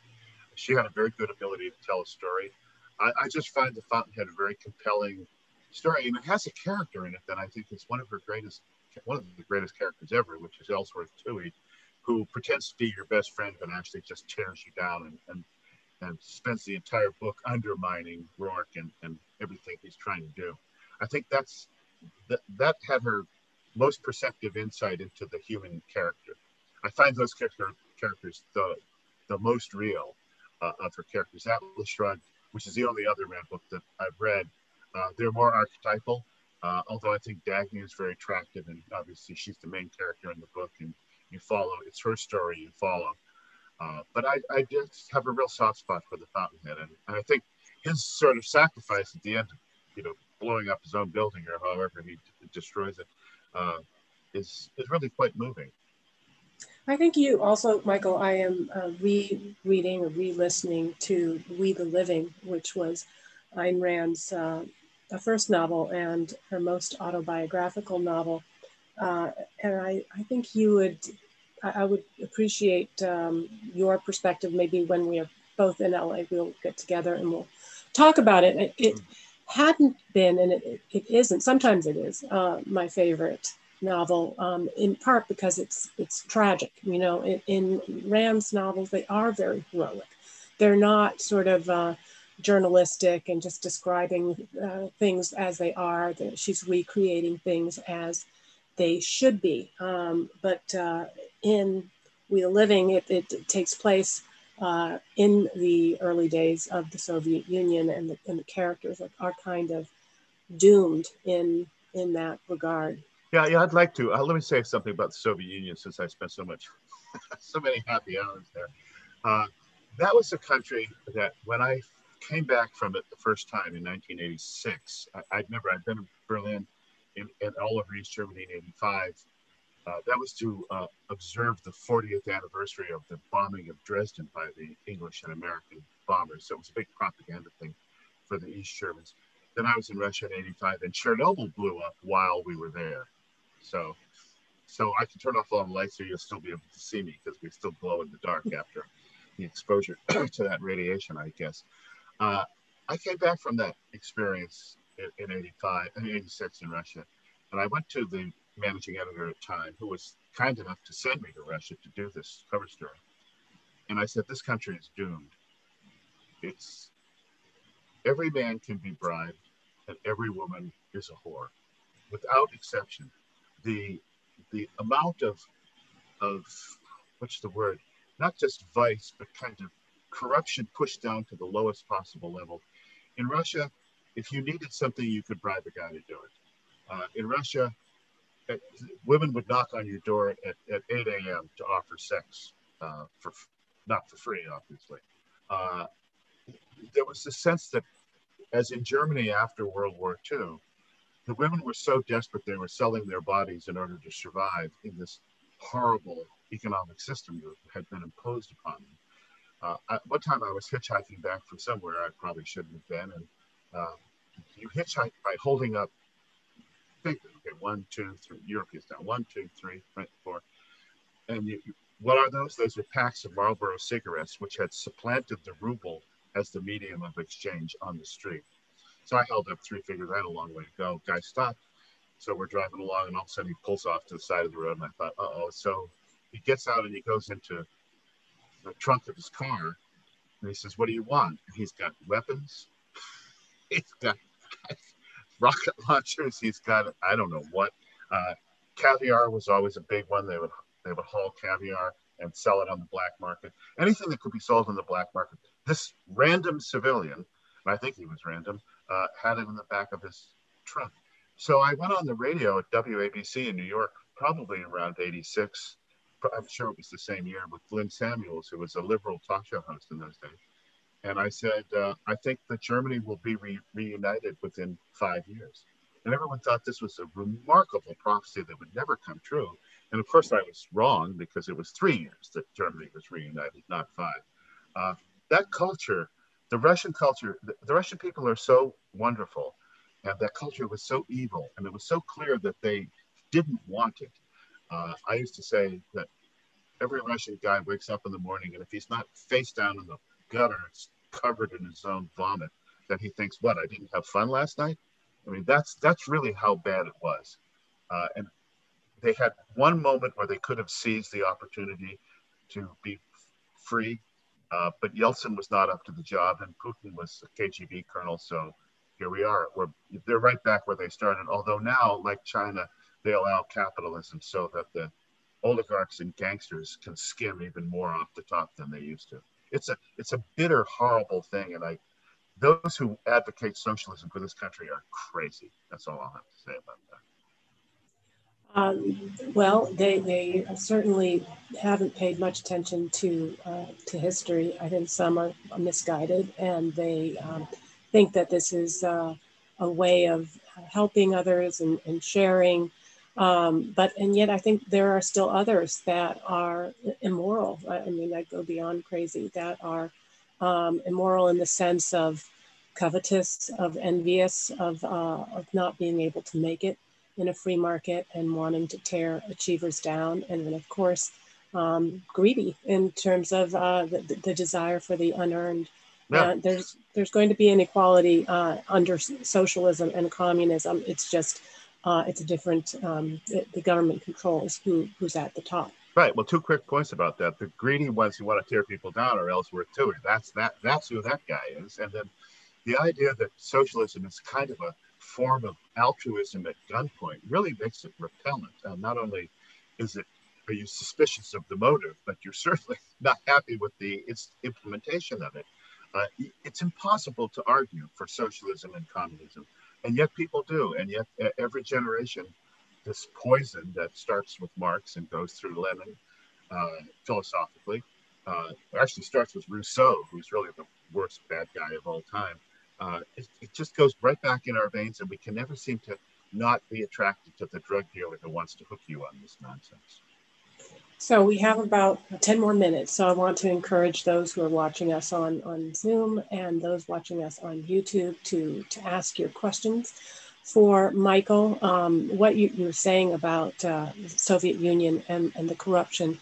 she had a very good ability to tell a story. I, I just find The Fountainhead a very compelling story, and it has a character in it that I think is one of her greatest, one of the greatest characters ever, which is Ellsworth Toohey, who pretends to be your best friend but actually just tears you down. And, and and spends the entire book undermining Roark and, and everything he's trying to do. I think that's that, that had her most perceptive insight into the human character. I find those character, characters the, the most real uh, of her characters. Atlas Shrugged, which is the only other Rand book that I've read, uh, they're more archetypal. Uh, although I think Dagny is very attractive, and obviously she's the main character in the book, and you follow. It's her story you follow. Uh, but I, I just have a real soft spot for the Fountainhead, and, and I think his sort of sacrifice at the end, you know, blowing up his own building or however he d- destroys it, uh, is is really quite moving. I think you also, Michael. I am uh, rereading or re-listening to We the Living, which was Ayn Rand's uh, first novel and her most autobiographical novel. Uh, and I, I think you would, I, I would appreciate um, your perspective. Maybe when we are both in LA, we'll get together and we'll talk about it. It, it hadn't been, and it, it isn't. Sometimes it is uh, my favorite novel, um, in part because it's it's tragic. You know, in, in Rand's novels, they are very heroic. They're not sort of uh, journalistic and just describing uh, things as they are. She's recreating things as they should be. Um, but uh, in We the Living, it, it takes place uh, in the early days of the Soviet Union, and the, and the characters are, are, kind of doomed in in that regard. Yeah, yeah, I'd like to. Uh, let me say something about the Soviet Union since I spent so much, so many happy hours there. Uh, that was a country that when I came back from it the first time in 1986, I, would never, I'd been in Berlin in, in all over East Germany in 85. Uh, that was to uh, observe the 40th anniversary of the bombing of Dresden by the English and American bombers. So it was a big propaganda thing for the East Germans. Then I was in Russia in 85 and Chernobyl blew up while we were there. So, so I can turn off all the lights so you'll still be able to see me because we still glow in the dark after the exposure to that radiation, I guess. Uh, I came back from that experience in, in 85, in 86 in Russia. And I went to the managing editor at Time, who was kind enough to send me to Russia to do this cover story. And I said, This country is doomed. It's every man can be bribed, and every woman is a whore, without exception. The the amount of of what's the word? Not just vice, but kind of corruption pushed down to the lowest possible level. In Russia, if you needed something, you could bribe a guy to do it. Uh, in Russia, women would knock on your door at, at 8 a.m. to offer sex uh, for not for free, obviously. Uh, there was a sense that, as in Germany after World War II, the women were so desperate they were selling their bodies in order to survive in this horrible economic system that had been imposed upon them. Uh, one time I was hitchhiking back from somewhere I probably shouldn't have been, and uh, you hitchhike by holding up fingers. Okay, one, two, three. Europeans down. One, two, three, right, four. And you, what are those? Those are packs of Marlboro cigarettes, which had supplanted the ruble as the medium of exchange on the street. So I held up three fingers. I had a long way to go. Guy stopped. So we're driving along, and all of a sudden he pulls off to the side of the road, and I thought, uh oh. So he gets out and he goes into the trunk of his car, and he says, "What do you want?" And he's got weapons. he's got rocket launchers. He's got I don't know what. Uh, caviar was always a big one. They would they would haul caviar and sell it on the black market. Anything that could be sold on the black market. This random civilian, and I think he was random, uh, had it in the back of his trunk. So I went on the radio at WABC in New York, probably around 86. I'm sure it was the same year with Lynn Samuels, who was a liberal talk show host in those days. And I said, uh, I think that Germany will be re- reunited within five years. And everyone thought this was a remarkable prophecy that would never come true. And of course, I was wrong because it was three years that Germany was reunited, not five. Uh, that culture, the Russian culture, the, the, Russian people are so wonderful. And that culture was so evil. And it was so clear that they didn't want it. Uh, I used to say that every Russian guy wakes up in the morning, and if he's not face down in the gutter, covered in his own vomit that he thinks, what, I didn't have fun last night? I mean, that's that's really how bad it was. Uh, and they had one moment where they could have seized the opportunity to be free Uh, but Yeltsin was not up to the job, and Putin was a KGB colonel. So here we are. We're they're right back where they started. Although now, like China, they allow capitalism so that the oligarchs and gangsters can skim even more off the top than they used to. It's a it's a bitter, horrible thing, and I those who advocate socialism for this country are crazy. That's all I'll have to say about that. Um, well, they, they certainly haven't paid much attention to uh, to history. I think some are misguided, and they um, think that this is uh, a way of helping others and, and sharing. Um, but and yet, I think there are still others that are immoral. I mean, that go beyond crazy. That are um, immoral in the sense of covetous, of envious, of uh, of not being able to make it in a free market and wanting to tear achievers down. And then, of course, um, greedy in terms of uh, the, the, desire for the unearned. Yeah. Uh, there's there's going to be inequality uh, under socialism and communism. It's just uh, it's a different. Um, it, the government controls who who's at the top. Right. Well, two quick points about that. The greedy ones who want to tear people down are Ellsworth Toohey. That's that. That's who that guy is. And then the idea that socialism is kind of a form of altruism at gunpoint really makes it repellent. Uh, not only is it are you suspicious of the motive, but you're certainly not happy with the its implementation of it. Uh, it's impossible to argue for socialism and communism, and yet people do. And yet every generation, this poison that starts with Marx and goes through Lenin uh, philosophically, uh, actually starts with Rousseau, who's really the worst bad guy of all time uh, it, it, just goes right back in our veins, and we can never seem to not be attracted to the drug dealer who wants to hook you on this nonsense. So we have about 10 more minutes. So I want to encourage those who are watching us on, on Zoom and those watching us on YouTube to, to ask your questions for Michael. Um, what you, you were saying about uh, the Soviet Union and, and the corruption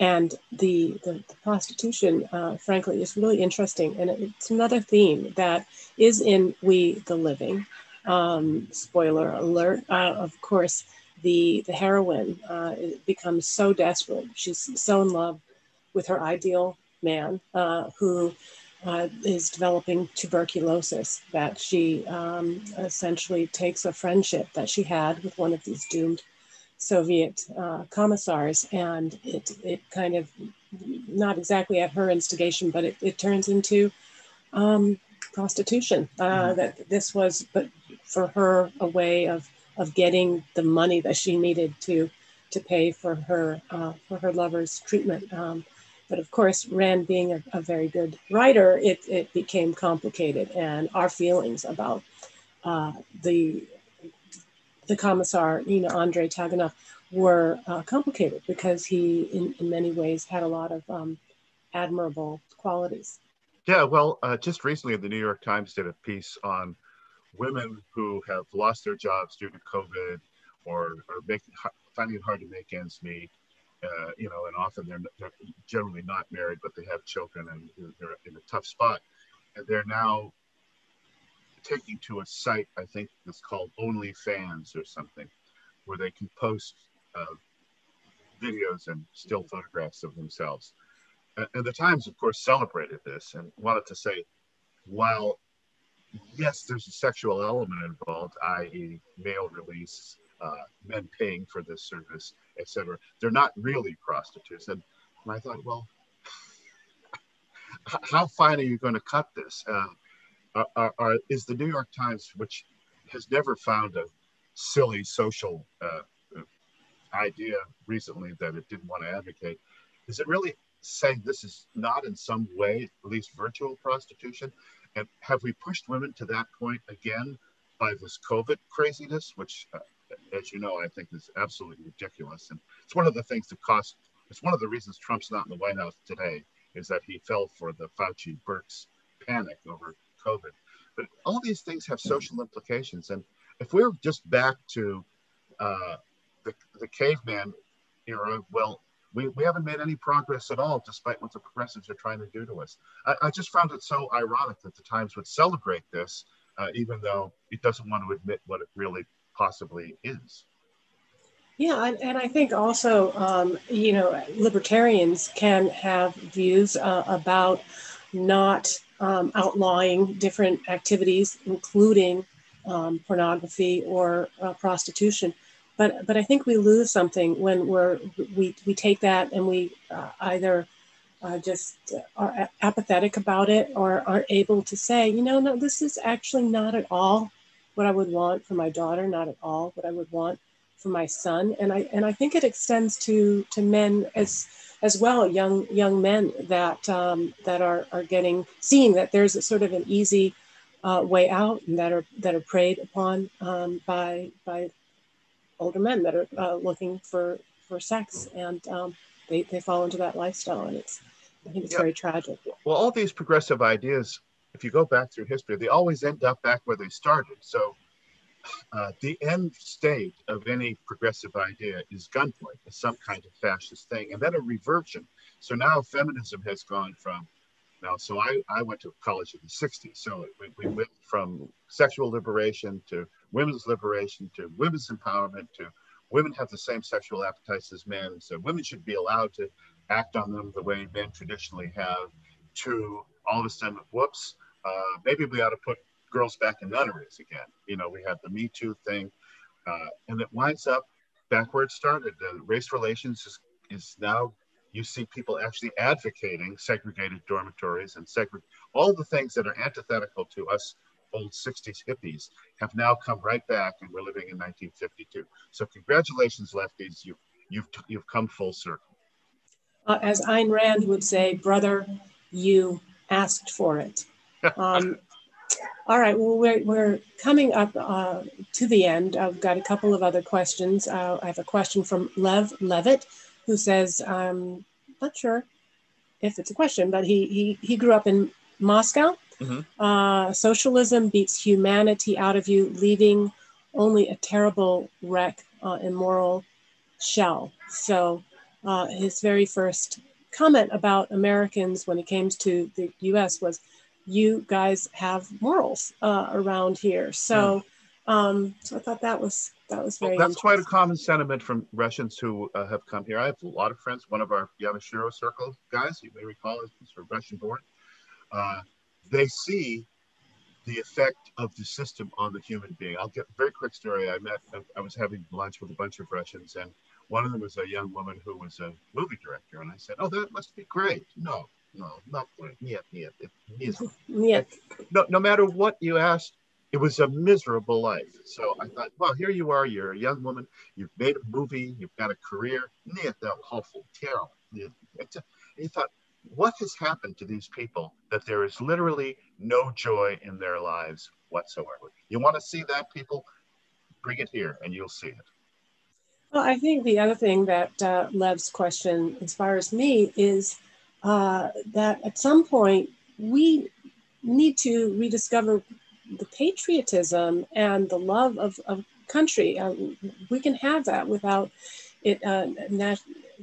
and the, the, the prostitution, uh, frankly, is really interesting. And it's another theme that is in We the Living. Um, spoiler alert, uh, of course, the, the heroine uh, becomes so desperate. She's so in love with her ideal man uh, who uh, is developing tuberculosis that she um, essentially takes a friendship that she had with one of these doomed Soviet uh, commissars, and it it kind of not exactly at her instigation, but it, it turns into um, prostitution. Uh, mm-hmm. That this was, but for her, a way of of getting the money that she needed to to pay for her uh, for her lover's treatment. Um, but of course, Rand being a, a, very good writer, it, it became complicated, and our feelings about uh, the the commissar, you know, Andrei Taganov, were uh, complicated because he, in, in many ways, had a lot of um, admirable qualities. Yeah, well, uh, just recently, the New York Times did a piece on women who have lost their jobs due to COVID or are making, finding it hard to make ends meet. Uh, you know, and often they're, they're, generally not married, but they have children and they're in a tough spot. And they're now taking to a site, I think it's called OnlyFans or something, where they can post uh, videos and still photographs of themselves. And, and the Times, of course, celebrated this and wanted to say, while yes, there's a sexual element involved, i.e., male release, uh, men paying for this service, etc. They're not really prostitutes. And, and I thought, well, how fine are you going to cut this? Uh, are, are, is the New York Times, which has never found a silly social uh, idea recently that it didn't want to advocate, is it really saying this is not in some way, at least virtual prostitution? And have we pushed women to that point again by this COVID craziness, which, uh, as you know, I think is absolutely ridiculous. And it's one of the things that cost, it's one of the reasons Trump's not in the White House today, is that he fell for the Fauci Birx panic over COVID. But all these things have social implications. And if we're just back to uh, the, the caveman era, well, we, we haven't made any progress at all, despite what the progressives are trying to do to us. I, I just found it so ironic that the Times would celebrate this, uh, even though it doesn't want to admit what it really possibly is. Yeah, and, and I think also, um, you know, libertarians can have views uh, about not um, outlawing different activities, including um, pornography or uh, prostitution. But, but I think we lose something when we're, we, we take that and we uh, either uh, just are apathetic about it or aren't able to say, you know, no, this is actually not at all what I would want for my daughter, not at all what I would want for my son. And I and I think it extends to to men as as well, young young men that um, that are are getting seeing that there's a sort of an easy uh, way out and that are that are preyed upon um, by by older men that are uh, looking for for sex and um, they, they fall into that lifestyle and it's I think it's yeah. very tragic. Well, all these progressive ideas, if you go back through history, they always end up back where they started. So uh, the end state of any progressive idea is gunpoint, is some kind of fascist thing, and then a reversion. So now feminism has gone from now. So I, I went to college in the 60s. So we, we went from sexual liberation to women's liberation to women's empowerment to women have the same sexual appetites as men. So women should be allowed to act on them the way men traditionally have. To all of a sudden, whoops, uh, maybe we ought to put girls back in nunneries again. You know, we had the Me Too thing, uh, and it winds up back where it started. Uh, race relations is, is now you see people actually advocating segregated dormitories and segre- all the things that are antithetical to us old 60s hippies have now come right back and we're living in 1952 so congratulations lefties you've you've you've come full circle uh, as Ayn Rand would say brother you asked for it um, all right, well, we're, we're coming up uh, to the end. I've got a couple of other questions. Uh, I have a question from Lev Levitt, who says, I'm not sure if it's a question, but he, he, he grew up in Moscow. Mm-hmm. Uh, socialism beats humanity out of you, leaving only a terrible wreck uh, and moral shell. So uh, his very first comment about Americans when it came to the US was, you guys have morals uh, around here. So, hmm. um, so I thought that was that was very. Well, that's quite a common sentiment from Russians who uh, have come here. I have a lot of friends. One of our Yamashiro Circle guys, you may recall, is Russian born. Uh, they see the effect of the system on the human being. I'll get a very quick story. I met, I was having lunch with a bunch of Russians, and one of them was a young woman who was a movie director. And I said, Oh, that must be great. No, no, not great. Нет, нет, нет. No, no matter what you asked, it was a miserable life. So I thought, well, here you are. You're a young woman. You've made a movie. You've got a career. Нет, that awful, terrible. And you thought, what has happened to these people that there is literally no joy in their lives whatsoever? You want to see that, people? Bring it here, and you'll see it. Well, I think the other thing that uh, Lev's question inspires me is uh, that at some point we need to rediscover the patriotism and the love of, of country. Uh, we can have that without it uh, nat-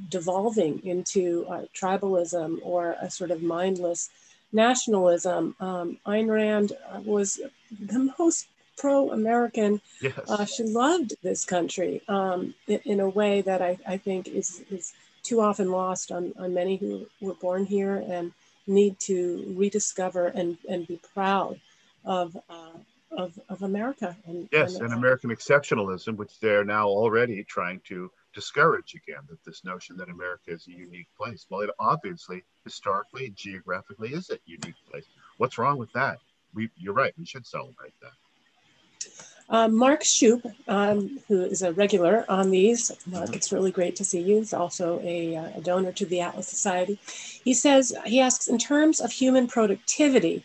devolving into uh, tribalism or a sort of mindless nationalism. Um, Ayn Rand uh, was the most pro-American. Yes. Uh, she loved this country um, in, in, a way that I, I think is, is too often lost on, on many who were born here and need to rediscover and, and be proud of, uh, of, of America. And, yes, and, and American exceptionalism, which they're now already trying to discourage again, that this notion that America is a unique place. Well, it obviously, historically, geographically is a unique place. What's wrong with that? We, you're right, we should celebrate that. Uh, Mark Shoup, um, who is a regular on these, Mark, it's really great to see you. He's also a, uh, a, donor to the Atlas Society. He says, he asks, in terms of human productivity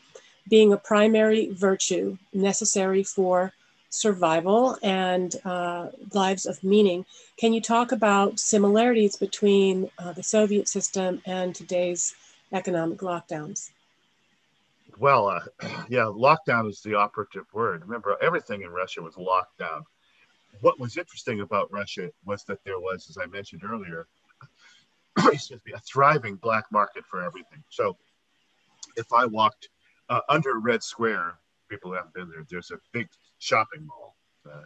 being a primary virtue necessary for survival and uh, lives of meaning, can you talk about similarities between uh, the Soviet system and today's economic lockdowns? well, uh, yeah, lockdown is the operative word. Remember, everything in Russia was locked down. What was interesting about Russia was that there was, as I mentioned earlier, excuse me, a thriving black market for everything. So if I walked uh, under Red Square, people haven't been there, there's a big shopping mall. Uh,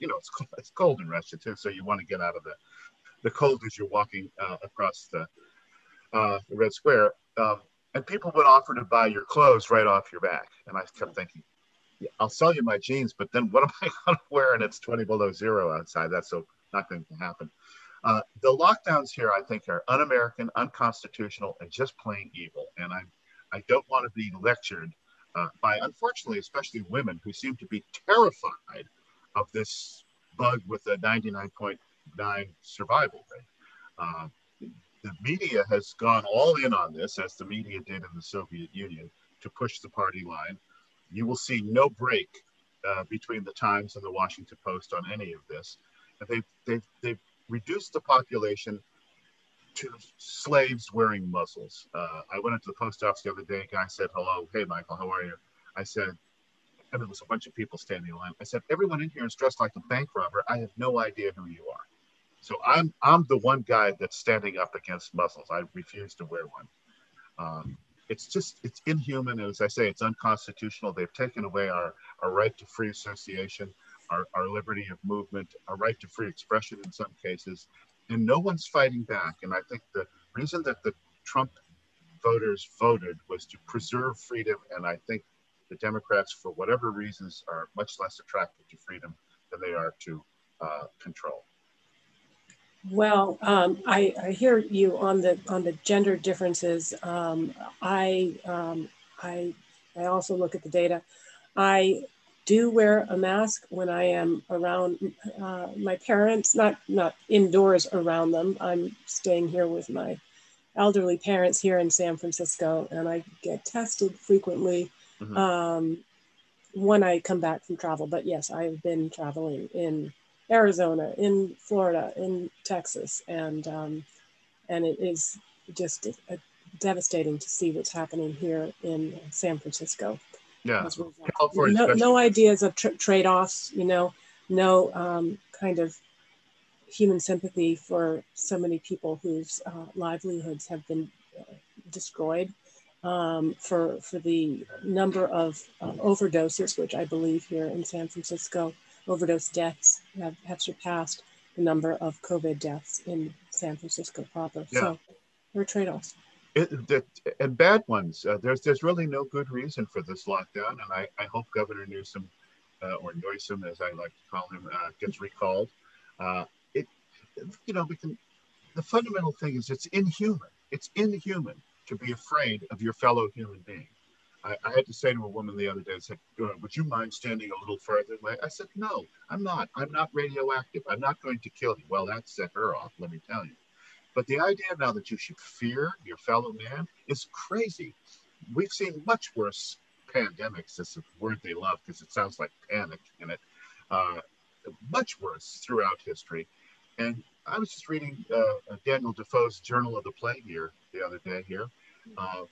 you know, it's, it's cold in Russia too, so you want to get out of the, the cold as you're walking uh, across the, uh, the Red Square. Um, and people would offer to buy your clothes right off your back. And I kept thinking, yeah, I'll sell you my jeans, but then what am I going to wear? And it's 20 below zero outside. That's so not going to happen. Uh, the lockdowns here, I think, are un-American, unconstitutional, and just plain evil. And I, I don't want to be lectured uh, by, unfortunately, especially women who seem to be terrified of this bug with a 99.9 survival rate. Uh, the media has gone all in on this, as the media did in the Soviet Union, to push the party line. You will see no break uh, between the Times and the Washington Post on any of this. And they've, they've, they've reduced the population to slaves wearing muzzles. Uh, I went into the post office the other day. Guy said, "Hello, hey Michael, how are you?" I said, and there was a bunch of people standing in line. I said, "Everyone in here is dressed like a bank robber. I have no idea who you are." So I'm I'm the one guy that's standing up against muzzles. I refuse to wear one. Um, it's just it's inhuman, and as I say, it's unconstitutional. They've taken away our our right to free association our, our liberty of movement, our right to free expression in some cases, and no one's fighting back. And I think the reason that the Trump voters voted was to preserve freedom. And I think the Democrats, for whatever reasons, are much less attracted to freedom than they are to uh, control. Well, um, I, I, hear you on the on the gender differences. Um, I um, I I also look at the data. I do wear a mask when I am around uh, my parents, not not indoors around them. I'm staying here with my elderly parents here in San Francisco, and I get tested frequently mm-hmm. um, when I come back from travel. But yes, I've been traveling in Arizona, in Florida, in Texas, and um, and it is just a, devastating to see what's happening here in San Francisco. Yeah. No, no ideas of tra- trade offs, you know, no um, kind of human sympathy for so many people whose uh, livelihoods have been uh, destroyed. Um, for for the number of uh, overdoses, which I believe here in San Francisco, overdose deaths have, have surpassed the number of COVID deaths in San Francisco proper. Yeah. So there are trade-offs it, and bad ones. Uh, there's there's really no good reason for this lockdown, and I, I hope Governor Newsom uh, or Newsom, as I like to call him, uh, gets recalled. Uh, it, you know, can. The fundamental thing is it's inhuman. It's inhuman to be afraid of your fellow human being. I, I had to say to a woman the other day, I said, "Would you mind standing a little further away?" I said, "No, I'm not. I'm not radioactive. I'm not going to kill you." Well, that set her off. Let me tell you. But the idea now that you should fear your fellow man is crazy. We've seen much worse pandemics. This is a word they love because it sounds like panic in it. Uh, much worse throughout history. And I was just reading uh, Daniel Defoe's Journal of the Plague Year the other day here. Uh,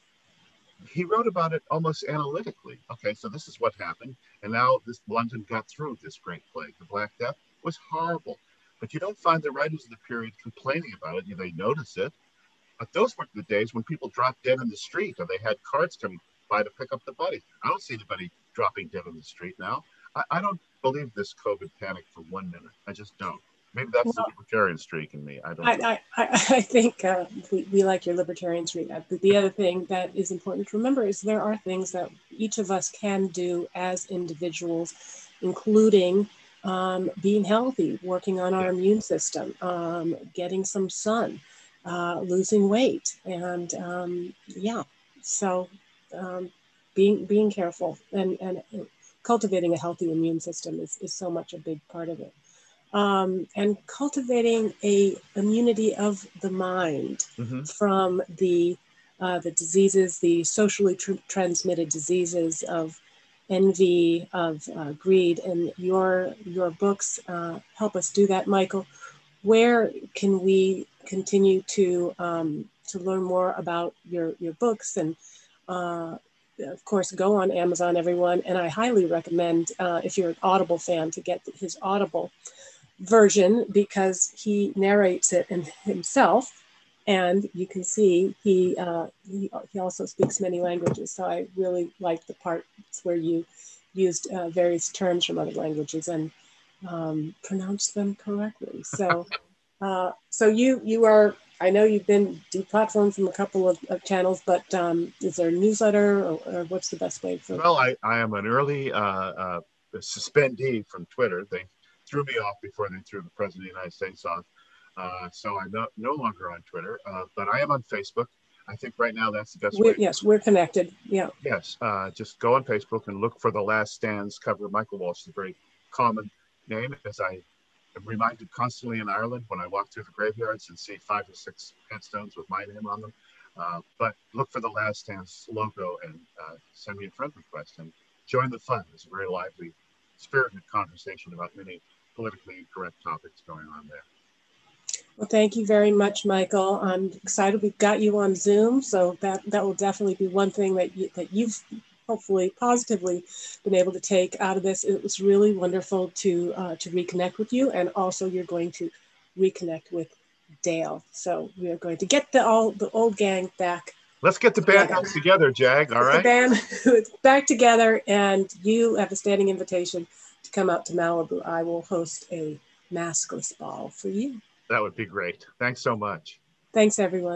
he wrote about it almost analytically. Okay, so this is what happened. And now this London got through this great plague. The Black Death was horrible. But you don't find the writers of the period complaining about it. They notice it. But those were the days when people dropped dead in the street or they had carts coming by to pick up the bodies. I don't see anybody dropping dead in the street now. I, I don't believe this COVID panic for one minute. I just don't. Maybe that's well, the libertarian streak in me. I don't. I, I, I, think uh, we, we like your libertarian streak. Uh, the other thing that is important to remember is there are things that each of us can do as individuals, including um, being healthy, working on our immune system, um, getting some sun, uh, losing weight, and um, yeah, so um, being being careful and and cultivating a healthy immune system is, is so much a big part of it. Um, and cultivating a immunity of the mind mm-hmm. from the uh, the diseases, the socially tr- transmitted diseases of envy, of uh, greed, and your your books uh, help us do that, Michael. Where can we continue to um, to learn more about your your books and uh, of course go on Amazon, everyone, and I highly recommend uh, if you're an Audible fan to get his Audible version because he narrates it himself and you can see he, uh, he, he also speaks many languages. So I really like the parts where you used uh, various terms from other languages, and um, pronounce them correctly. So, uh, so you you are. I know you've been deplatformed from a couple of, of channels, but um, is there a newsletter or, or, what's the best way for? Well, I, I am an early uh, uh, suspendee from Twitter. They threw me off before they threw the president of the United States off. Uh, so I'm no, no longer on Twitter, uh, but I am on Facebook. I think right now that's the best we're, way. Yes, we're connected. Yeah. Yes. Uh, just go on Facebook and look for the Last Stands cover. Michael Walsh is a very common name, as I am reminded constantly in Ireland when I walk through the graveyards and see five or six headstones with my name on them. Uh, but look for the Last Stands logo and uh, send me a friend request and join the fun. It's a very lively, spirited conversation about many politically incorrect topics going on there. Well, thank you very much, Michael. I'm excited we've got you on Zoom, so that that will definitely be one thing that you, that you've hopefully positively been able to take out of this. It was really wonderful to uh, to reconnect with you, and also you're going to reconnect with Dale. So we are going to get the all the old gang back. Let's get the band together, together Jag. All right, the band back together, and you have a standing invitation to come out to Malibu. I will host a maskless ball for you. That would be great. Thanks so much. Thanks, everyone.